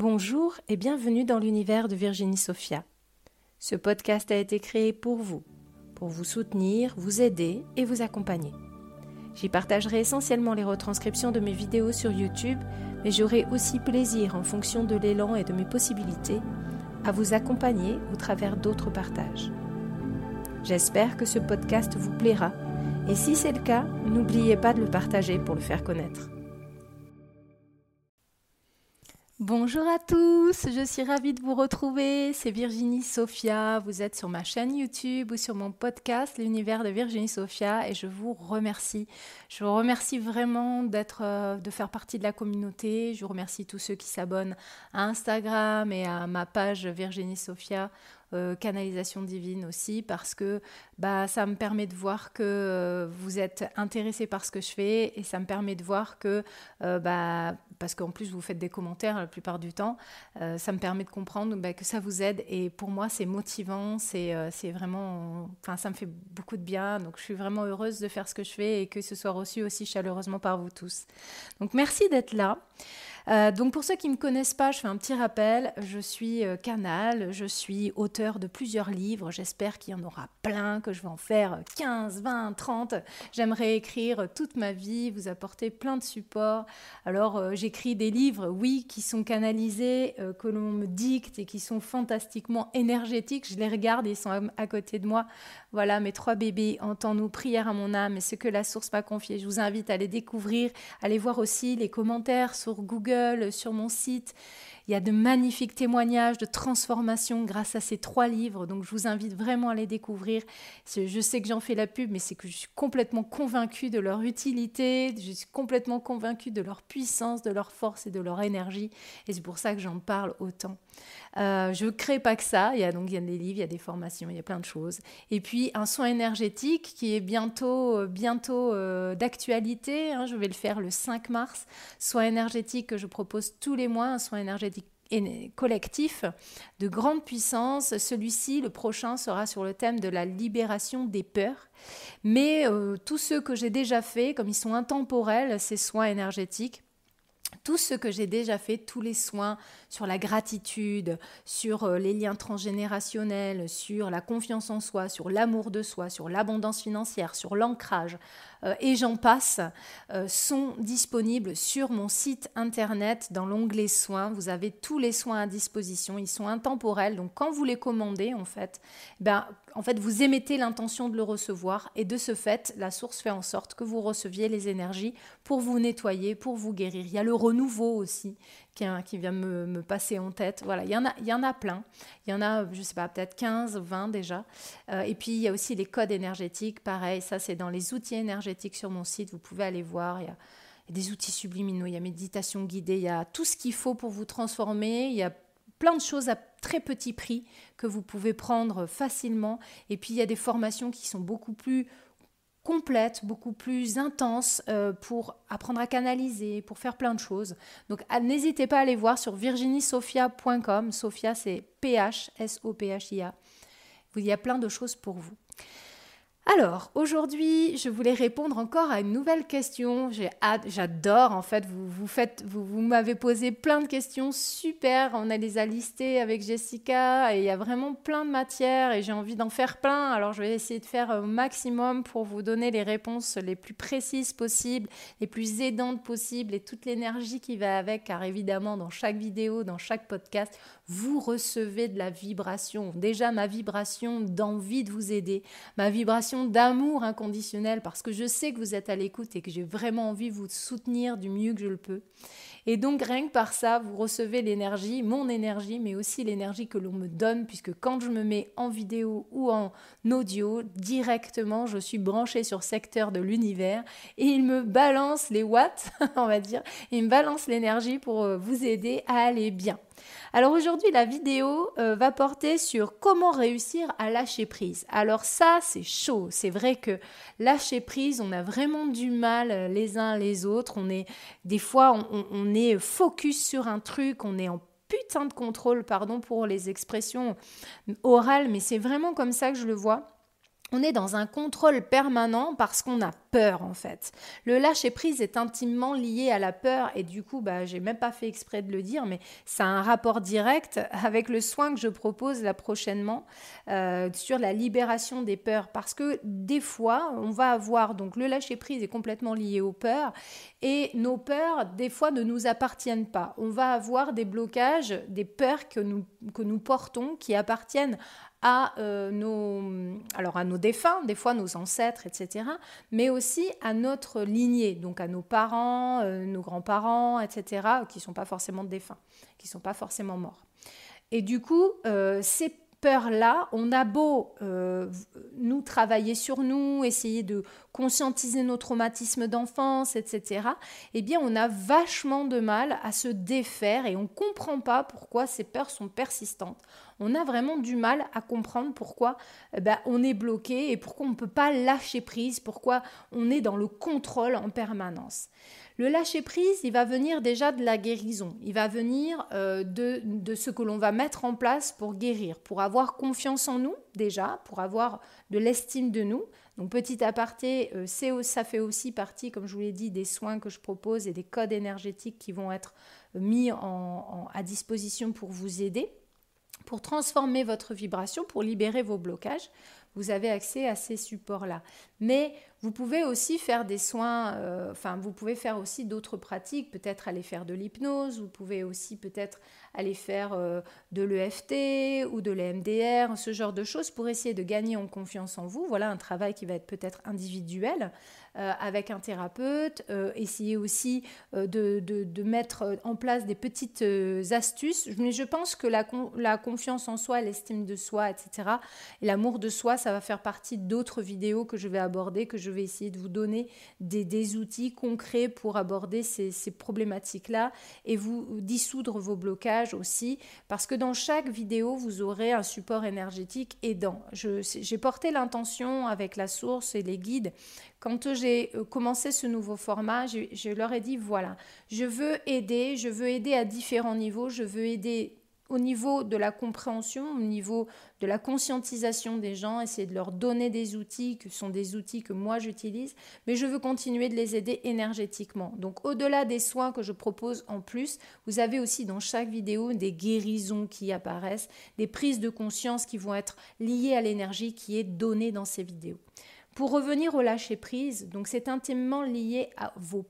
Bonjour et bienvenue dans l'univers de Virginie Sophia. Ce podcast a été créé pour vous, pour vous soutenir, vous aider et vous accompagner. J'y partagerai essentiellement les retranscriptions de mes vidéos sur YouTube, mais j'aurai aussi plaisir, en fonction de l'élan et de mes possibilités, à vous accompagner au travers d'autres partages. J'espère que ce podcast vous plaira, et si c'est le cas, n'oubliez pas de le partager pour le faire connaître. Bonjour à tous, je suis ravie de vous retrouver. C'est Virginie Sophia. Vous êtes sur ma chaîne YouTube ou sur mon podcast L'univers de Virginie Sophia et je vous remercie. Je vous remercie vraiment d'être, euh, de faire partie de la communauté. Je vous remercie tous ceux qui s'abonnent à Instagram et à ma page Virginie Sophia euh, canalisation divine aussi, parce que bah, ça me permet de voir que euh, vous êtes intéressé par ce que je fais et ça me permet de voir que, euh, bah, parce qu'en plus vous faites des commentaires la plupart du temps, ça me permet de comprendre bah, que ça vous aide et pour moi c'est motivant, c'est vraiment, enfin ça me fait beaucoup de bien, donc je suis vraiment heureuse de faire ce que je fais et que ce soit reçu aussi chaleureusement par vous tous. Donc merci d'être là. Euh, donc pour ceux qui ne me connaissent pas, je fais un petit rappel. Je suis euh, Canal, je suis auteur de plusieurs livres. J'espère qu'il y en aura plein, que je vais en faire 15, 20, 30. J'aimerais écrire toute ma vie, vous apporter plein de supports. Alors euh, j'écris des livres, oui, qui sont canalisés, que l'on me dicte et qui sont fantastiquement énergétiques. Je les regarde, ils sont à, côté de moi. Voilà, mes trois bébés, entends-nous, prière à mon âme et ce que la source m'a confié. Je vous invite à les découvrir, à aller voir aussi les commentaires sur Google sur mon site. Il y a de magnifiques témoignages de transformation grâce à ces trois livres, donc je vous invite vraiment à les découvrir. Je sais que j'en fais la pub, mais c'est que je suis complètement convaincue de leur utilité, je suis complètement convaincue de leur puissance, de leur force et de leur énergie, et c'est pour ça que j'en parle autant. Euh, je ne crée pas que ça, il y a donc il y a des livres, il y a des formations, il y a plein de choses. Et puis un soin énergétique qui est bientôt, euh, bientôt euh, d'actualité, hein. je vais le faire le 5 mars, soin énergétique que je propose tous les mois, un soin énergétique collectif de grande puissance. Celui-ci, le prochain, sera sur le thème de la libération des peurs. Mais euh, tous ceux que j'ai déjà faits, comme ils sont intemporels, ces soins énergétiques, tout ce que j'ai déjà fait, tous les soins sur la gratitude, sur euh, les liens transgénérationnels, sur la confiance en soi, sur l'amour de soi, sur l'abondance financière, sur l'ancrage, et j'en passe, euh, sont disponibles sur mon site internet dans l'onglet soins. Vous avez tous les soins à disposition, ils sont intemporels. Donc quand vous les commandez, en fait, ben, en fait, vous émettez l'intention de le recevoir et de ce fait, la source fait en sorte que vous receviez les énergies pour vous nettoyer, pour vous guérir. Il y a le renouveau aussi qui, vient me, passer en tête. Voilà, il y en a, il y en a plein. Il y en a, je sais pas, peut-être 15, 20 déjà. Euh, et puis, il y a aussi les codes énergétiques. Pareil, ça, c'est dans les outils énergétiques sur mon site. Vous pouvez aller voir. Il y a, des outils subliminaux, il y a méditation guidée, il y a tout ce qu'il faut pour vous transformer. Il y a plein de choses à très petit prix que vous pouvez prendre facilement. Et puis, il y a des formations qui sont beaucoup plus complète, beaucoup plus intense euh, pour apprendre à canaliser, pour faire plein de choses. Donc n'hésitez pas à aller voir sur virginiesophia.com. Sophia, c'est P-H-S-O-P-H-I-A. Il y a plein de choses pour vous. Alors, aujourd'hui, je voulais répondre encore à une nouvelle question. J'adore, en fait, vous m'avez posé plein de questions super. On a les a listées avec Jessica et il y a vraiment plein de matières et j'ai envie d'en faire plein. Alors, je vais essayer de faire au maximum pour vous donner les réponses les plus précises possibles, les plus aidantes possibles et toute l'énergie qui va avec, car évidemment, dans chaque vidéo, dans chaque podcast, vous recevez de la vibration. Déjà, ma vibration d'envie de vous aider, ma vibration d'amour inconditionnel, parce que je sais que vous êtes à l'écoute et que j'ai vraiment envie de vous soutenir du mieux que je le peux. Et donc, rien que par ça, vous recevez l'énergie, mon énergie, mais aussi l'énergie que l'on me donne, puisque quand je me mets en vidéo ou en audio, directement, je suis branchée sur secteur de l'univers et il me balance les watts, on va dire, il me balance l'énergie pour euh, vous aider à aller bien. Alors aujourd'hui, la vidéo euh, va porter sur comment réussir à lâcher prise. Alors ça, c'est chaud. C'est vrai que lâcher prise, on a vraiment du mal euh, les uns les autres. On est des fois, on, est focus sur un truc, on est en putain de contrôle, pardon pour les expressions orales, mais c'est vraiment comme ça que je le vois. On est dans un contrôle permanent parce qu'on a peur en fait. Le lâcher prise est intimement lié à la peur et du coup, bah, j'ai même pas fait exprès de le dire, mais ça a un rapport direct avec le soin que je propose là prochainement euh, sur la libération des peurs parce que des fois, on va avoir donc le lâcher prise est complètement lié aux peurs et nos peurs des fois ne nous appartiennent pas. On va avoir des blocages, des peurs que nous que nous portons qui appartiennent à euh, nos, alors à nos défunts, des fois nos ancêtres, etc., mais aussi à notre lignée, donc à nos parents, euh, nos grands-parents, etc., qui ne sont pas forcément défunts, qui ne sont pas forcément morts. Et du coup, euh, ces peur-là, on a beau nous travailler sur nous, essayer de conscientiser nos traumatismes d'enfance, etc., eh bien, on a vachement de mal à se défaire et on ne comprend pas pourquoi ces peurs sont persistantes. On a vraiment du mal à comprendre pourquoi eh ben, on est bloqué et pourquoi on ne peut pas lâcher prise, pourquoi on est dans le contrôle en permanence. Le lâcher-prise, il va venir déjà de la guérison. Il va venir euh, de, ce que l'on va mettre en place pour guérir, pour avoir confiance en nous déjà, pour avoir de l'estime de nous. Donc petit aparté, euh, ça fait aussi partie, comme je vous l'ai dit, des soins que je propose et des codes énergétiques qui vont être mis à disposition pour vous aider, pour transformer votre vibration, pour libérer vos blocages vous avez accès à ces supports-là. Mais vous pouvez aussi faire des soins, euh, enfin, vous pouvez faire aussi d'autres pratiques, peut-être aller faire de l'hypnose, vous pouvez aussi peut-être aller faire euh, de l'EFT ou de l'EMDR, ce genre de choses pour essayer de gagner en confiance en vous. Voilà un travail qui va être peut-être individuel avec un thérapeute. essayer aussi de, de, mettre en place des petites astuces. Mais je pense que la, la confiance en soi, l'estime de soi, etc., et l'amour de soi, ça va faire partie d'autres vidéos que je vais aborder, que je vais essayer de vous donner des, outils concrets pour aborder ces, problématiques-là et vous dissoudre vos blocages aussi, parce que dans chaque vidéo, vous aurez un support énergétique aidant. J'ai porté l'intention avec la source et les guides. Quand j'ai euh, commencé ce nouveau format, je leur ai dit, voilà, je veux aider, je veux aider à différents niveaux, je veux aider au niveau de la compréhension, au niveau de la conscientisation des gens, essayer de leur donner des outils qui sont des outils que moi j'utilise, mais je veux continuer de les aider énergétiquement. Donc au-delà des soins que je propose en plus, vous avez aussi dans chaque vidéo des guérisons qui apparaissent, des prises de conscience qui vont être liées à l'énergie qui est donnée dans ces vidéos. Pour revenir au lâcher prise, donc c'est intimement lié à vos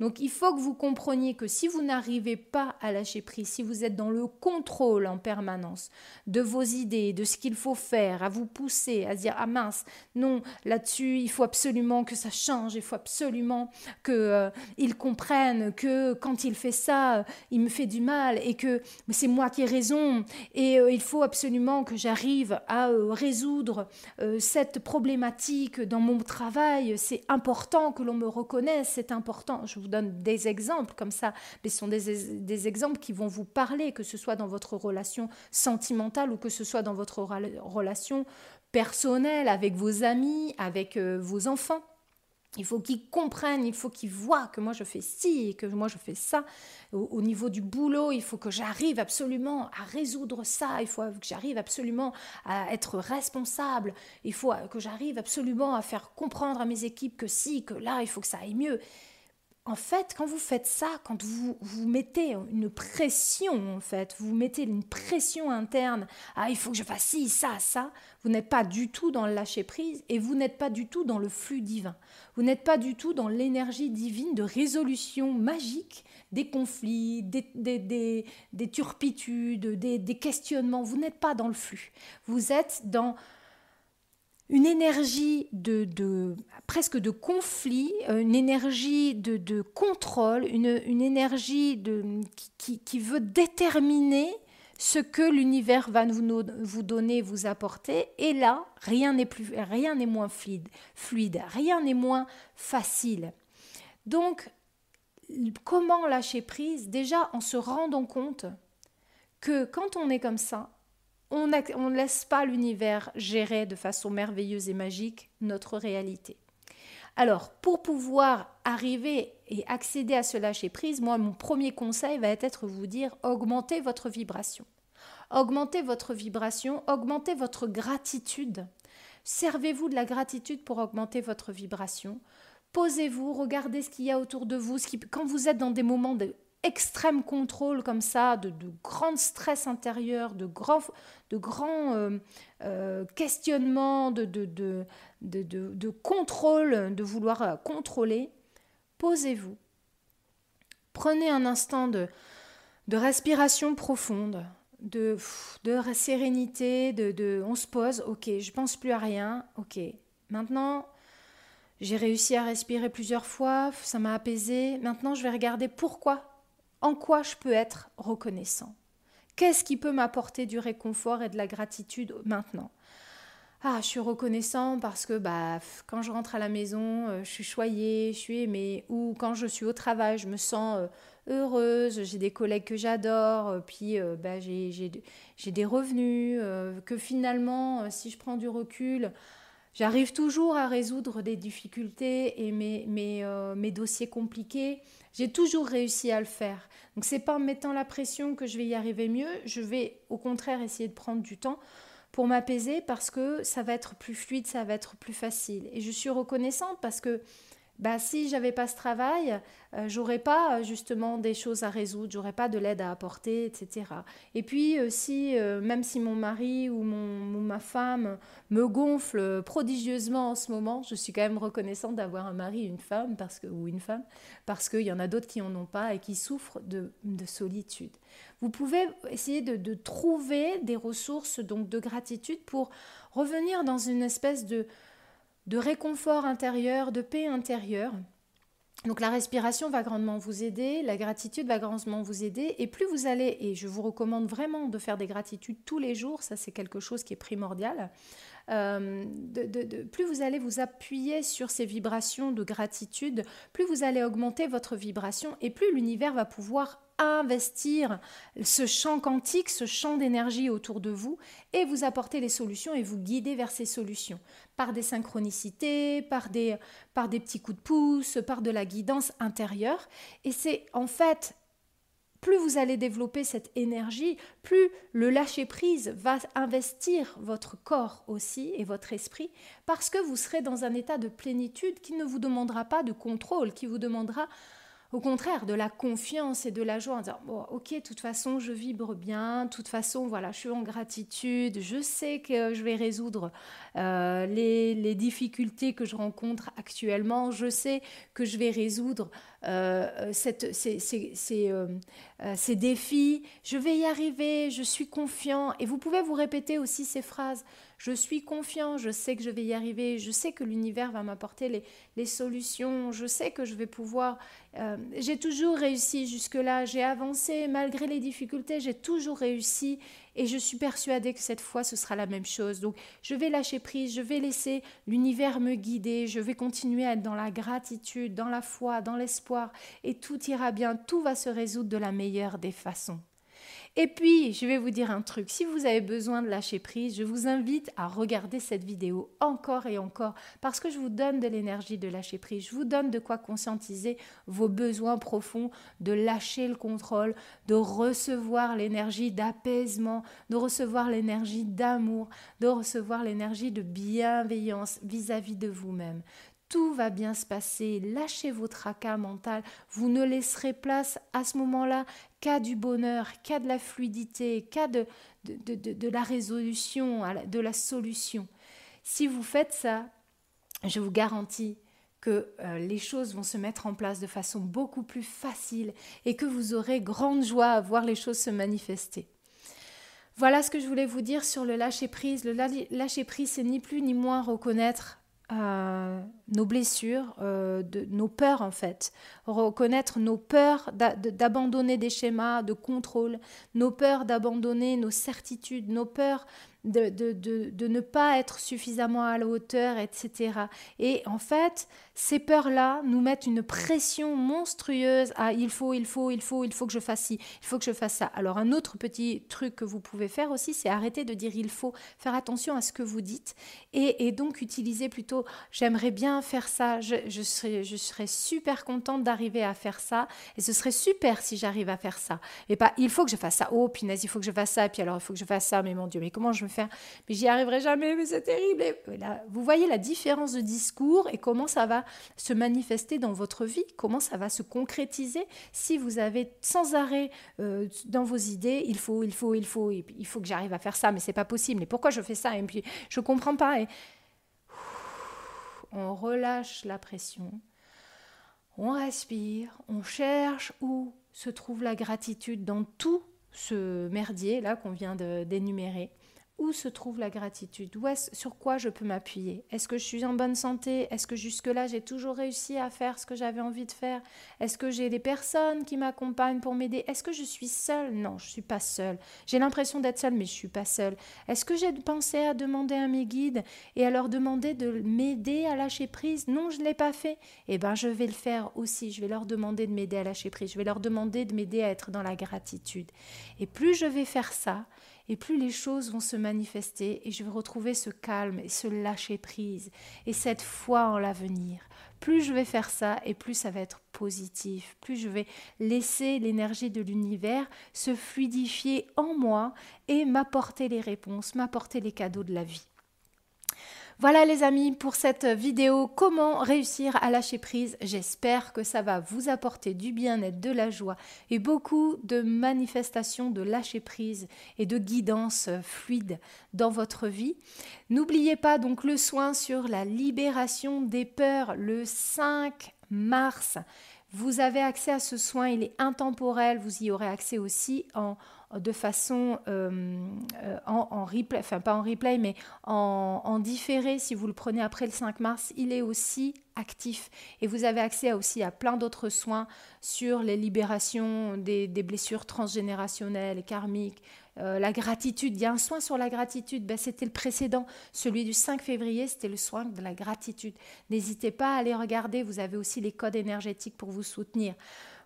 donc il faut que vous compreniez que si vous n'arrivez pas à lâcher prise, si vous êtes dans le contrôle en permanence de vos idées, de ce qu'il faut faire, à vous pousser, à dire ah mince, non, là-dessus, il faut absolument que ça change, il faut absolument que euh, il comprenne que quand il fait ça, il me fait du mal et que c'est moi qui ai raison. Et euh, il faut absolument que j'arrive à euh, résoudre cette problématique dans mon travail, c'est important que l'on me reconnaisse, c'est je vous donne des exemples comme ça, mais ce sont des, des exemples qui vont vous parler, que ce soit dans votre relation sentimentale ou que ce soit dans votre relation personnelle avec vos amis, avec euh, vos enfants. Il faut qu'ils comprennent, il faut qu'ils voient que moi je fais ci et que moi je fais ça. Au, au niveau du boulot, il faut que j'arrive absolument à résoudre ça. Il faut que j'arrive absolument à être responsable. Il faut que j'arrive absolument à faire comprendre à mes équipes que si, que là, il faut que ça aille mieux en fait, quand vous faites ça, quand vous, vous mettez une pression, en fait, vous mettez une pression interne, ah, il faut que je fasse ci, ça, ça, vous n'êtes pas du tout dans le lâcher prise et vous n'êtes pas du tout dans le flux divin. Vous n'êtes pas du tout dans l'énergie divine de résolution magique des conflits, des, des, des turpitudes, des questionnements. Vous n'êtes pas dans le flux. Vous êtes dans une énergie de, presque de conflit, une énergie de, contrôle, une, énergie qui, veut déterminer ce que l'univers va vous, vous donner, vous apporter. Et là, rien n'est plus, rien n'est moins fluide, fluide, rien n'est moins facile. Donc, comment lâcher prise? Déjà en se rendant compte que quand on est comme ça, on ne laisse pas l'univers gérer de façon merveilleuse et magique notre réalité. Alors, pour pouvoir arriver et accéder à ce lâcher prise, moi, mon premier conseil va être vous dire augmentez votre vibration. Augmentez votre vibration, augmentez votre gratitude Servez-vous de la gratitude pour augmenter votre vibration. Posez-vous, regardez ce qu'il y a autour de vous. Quand vous êtes dans des moments d'extrême contrôle comme ça, de, de grand stress intérieur, de grands, de grands euh, euh, questionnements, de, de, de, contrôle, de vouloir euh, contrôler, posez-vous. Prenez un instant de, respiration profonde, de, de sérénité, de on se pose, ok, je pense plus à rien, ok. Maintenant, j'ai réussi à respirer plusieurs fois, ça m'a apaisé. Maintenant, je vais regarder pourquoi, en quoi je peux être reconnaissant? Qu'est-ce qui peut m'apporter du réconfort et de la gratitude maintenant? Ah, je suis reconnaissant parce que bah, quand je rentre à la maison, euh, je suis choyée, je suis aimée. Ou quand je suis au travail, je me sens euh, heureuse, j'ai des collègues que j'adore, euh, puis bah, j'ai des revenus, que finalement, si je prends du recul, J'arrive toujours à résoudre des difficultés et mes, euh, mes dossiers compliqués. J'ai toujours réussi à le faire. Donc c'est pas en mettant la pression que je vais y arriver mieux. Je vais au contraire essayer de prendre du temps pour m'apaiser parce que ça va être plus fluide, ça va être plus facile. Et je suis reconnaissante parce que bah, si j'avais pas ce travail, euh, j'aurais pas euh, justement des choses à résoudre, j'aurais pas de l'aide à apporter, etc. Et puis euh, si, même si mon mari ou, mon, ma femme me gonfle prodigieusement en ce moment, je suis quand même reconnaissante d'avoir un mari, une femme, parce que, ou une femme, parce qu'il y en a d'autres qui en ont pas et qui souffrent de, de solitude. Vous pouvez essayer de, de trouver des ressources donc de gratitude pour revenir dans une espèce de de réconfort intérieur, de paix intérieure. Donc la respiration va grandement vous aider, la gratitude va grandement vous aider, et plus vous allez, et je vous recommande vraiment de faire des gratitudes tous les jours, ça c'est quelque chose qui est primordial, euh, de, plus vous allez vous appuyer sur ces vibrations de gratitude, plus vous allez augmenter votre vibration, et plus l'univers va pouvoir investir ce champ quantique, ce champ d'énergie autour de vous et vous apporter les solutions et vous guider vers ces solutions par des synchronicités, par des, par des petits coups de pouce, par de la guidance intérieure. Et c'est en fait, plus vous allez développer cette énergie, plus le lâcher-prise va investir votre corps aussi et votre esprit, parce que vous serez dans un état de plénitude qui ne vous demandera pas de contrôle, qui vous demandera au contraire, de la confiance et de la joie en disant bon, ok, de toute façon, je vibre bien, de toute façon, voilà, je suis en gratitude, je sais que je vais résoudre euh, les, difficultés que je rencontre actuellement, je sais que je vais résoudre euh, euh, ces, défis, je vais y arriver, je suis confiant. Et vous pouvez vous répéter aussi ces phrases je suis confiant, je sais que je vais y arriver, je sais que l'univers va m'apporter les, solutions, je sais que je vais pouvoir... Euh, j'ai toujours réussi jusque-là, j'ai avancé malgré les difficultés, j'ai toujours réussi et je suis persuadée que cette fois ce sera la même chose. Donc je vais lâcher prise, je vais laisser l'univers me guider, je vais continuer à être dans la gratitude, dans la foi, dans l'espoir et tout ira bien, tout va se résoudre de la meilleure des façons. Et puis, je vais vous dire un truc, si vous avez besoin de lâcher prise, je vous invite à regarder cette vidéo encore et encore parce que je vous donne de l'énergie de lâcher prise, je vous donne de quoi conscientiser vos besoins profonds, de lâcher le contrôle, de recevoir l'énergie d'apaisement, de recevoir l'énergie d'amour, de recevoir l'énergie de bienveillance vis-à-vis de vous-même. Tout va bien se passer, lâchez votre tracas mental, vous ne laisserez place à ce moment-là qu'à du bonheur, qu'à de la fluidité, qu'à de, de, de, la résolution, de la solution. Si vous faites ça, je vous garantis que euh, les choses vont se mettre en place de façon beaucoup plus facile et que vous aurez grande joie à voir les choses se manifester. Voilà ce que je voulais vous dire sur le lâcher prise. Le lâcher prise, c'est ni plus ni moins reconnaître euh, nos blessures, euh, de, nos peurs en fait, reconnaître nos peurs d'abandonner des schémas de contrôle, nos peurs d'abandonner nos certitudes, nos peurs de, de, de, ne pas être suffisamment à la hauteur, etc. Et en fait, ces peurs-là nous mettent une pression monstrueuse à il faut, il faut, il faut, il faut que je fasse ci, il faut que je fasse ça. Alors un autre petit truc que vous pouvez faire aussi, c'est arrêter de dire il faut, faire attention à ce que vous dites et, et donc utiliser plutôt j'aimerais bien faire ça. Je, serais, je serais super contente d'arriver à faire ça. Et ce serait super si j'arrive à faire ça. Et pas, il faut que je fasse ça. Oh, punaise, il faut que je fasse ça. Et puis alors, il faut que je fasse ça. Mais mon Dieu, mais comment je faire Mais j'y arriverai jamais. Mais c'est terrible. vous voyez la différence de discours et comment ça va se manifester dans votre vie. Comment ça va se concrétiser si vous avez sans arrêt euh, dans vos idées, il faut, il faut, il faut, il faut que j'arrive à faire ça. Mais c'est pas possible. Mais pourquoi je fais ça? Et puis, je comprends pas. Et on relâche la pression, on respire, on cherche où se trouve la gratitude dans tout ce merdier là qu'on vient d'énumérer. Où se trouve la gratitude? Est Sur quoi je peux m'appuyer? Est-ce que je suis en bonne santé? Est-ce que jusque-là j'ai toujours réussi à faire ce que j'avais envie de faire? Est-ce que j'ai des personnes qui m'accompagnent pour m'aider? Est-ce que je suis seule? Non, je ne suis pas seule. J'ai l'impression d'être seule, mais je ne suis pas seule. Est-ce que j'ai pensé à demander à mes guides et à leur demander de m'aider à lâcher prise? Non, je ne l'ai pas fait. Eh bien, je vais le faire aussi. Je vais leur demander de m'aider à lâcher prise. Je vais leur demander de m'aider à être dans la gratitude. Et plus je vais faire ça, et plus les choses vont se manifester et je vais retrouver ce calme et ce lâcher prise et cette foi en l'avenir. Plus je vais faire ça et plus ça va être positif, plus je vais laisser l'énergie de l'univers se fluidifier en moi et m'apporter les réponses, m'apporter les cadeaux de la vie. Voilà les amis pour cette vidéo comment réussir à lâcher prise. J'espère que ça va vous apporter du bien-être, de la joie et beaucoup de manifestations de lâcher prise et de guidance fluide dans votre vie. N'oubliez pas donc le soin sur la libération des peurs le 5 mars. Vous avez accès à ce soin, il est intemporel, vous y aurez accès aussi en, de façon euh, euh, en, replay, enfin pas en replay, mais en, différé, si vous le prenez après le 5 mars, il est aussi actif. Et vous avez accès aussi à plein d'autres soins sur les libérations des, blessures transgénérationnelles, karmiques, euh, la gratitude. Il y a un soin sur la gratitude. Ben, c'était le précédent. Celui du 5 février, c'était le soin de la gratitude. N'hésitez pas à aller regarder. Vous avez aussi les codes énergétiques pour vous soutenir.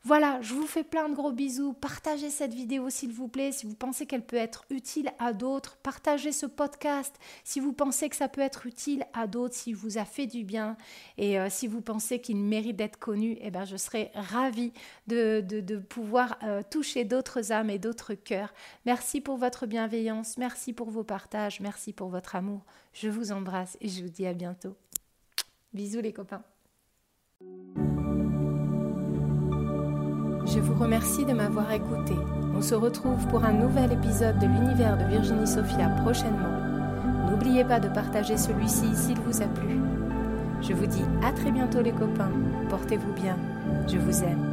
Voilà, je vous fais plein de gros bisous. Partagez cette vidéo s'il vous plaît. Si vous pensez qu'elle peut être utile à d'autres, partagez ce podcast. Si vous pensez que ça peut être utile à d'autres, s'il vous a fait du bien et euh, si vous pensez qu'il mérite d'être connu, eh ben, je serai ravie de, de, pouvoir euh, toucher d'autres âmes et d'autres cœurs. Merci pour votre bienveillance, merci pour vos partages, merci pour votre amour. Je vous embrasse et je vous dis à bientôt. Bisous les copains. Je vous remercie de m'avoir écouté. On se retrouve pour un nouvel épisode de l'univers de Virginie Sophia prochainement. N'oubliez pas de partager celui-ci s'il vous a plu. Je vous dis à très bientôt les copains. Portez-vous bien. Je vous aime.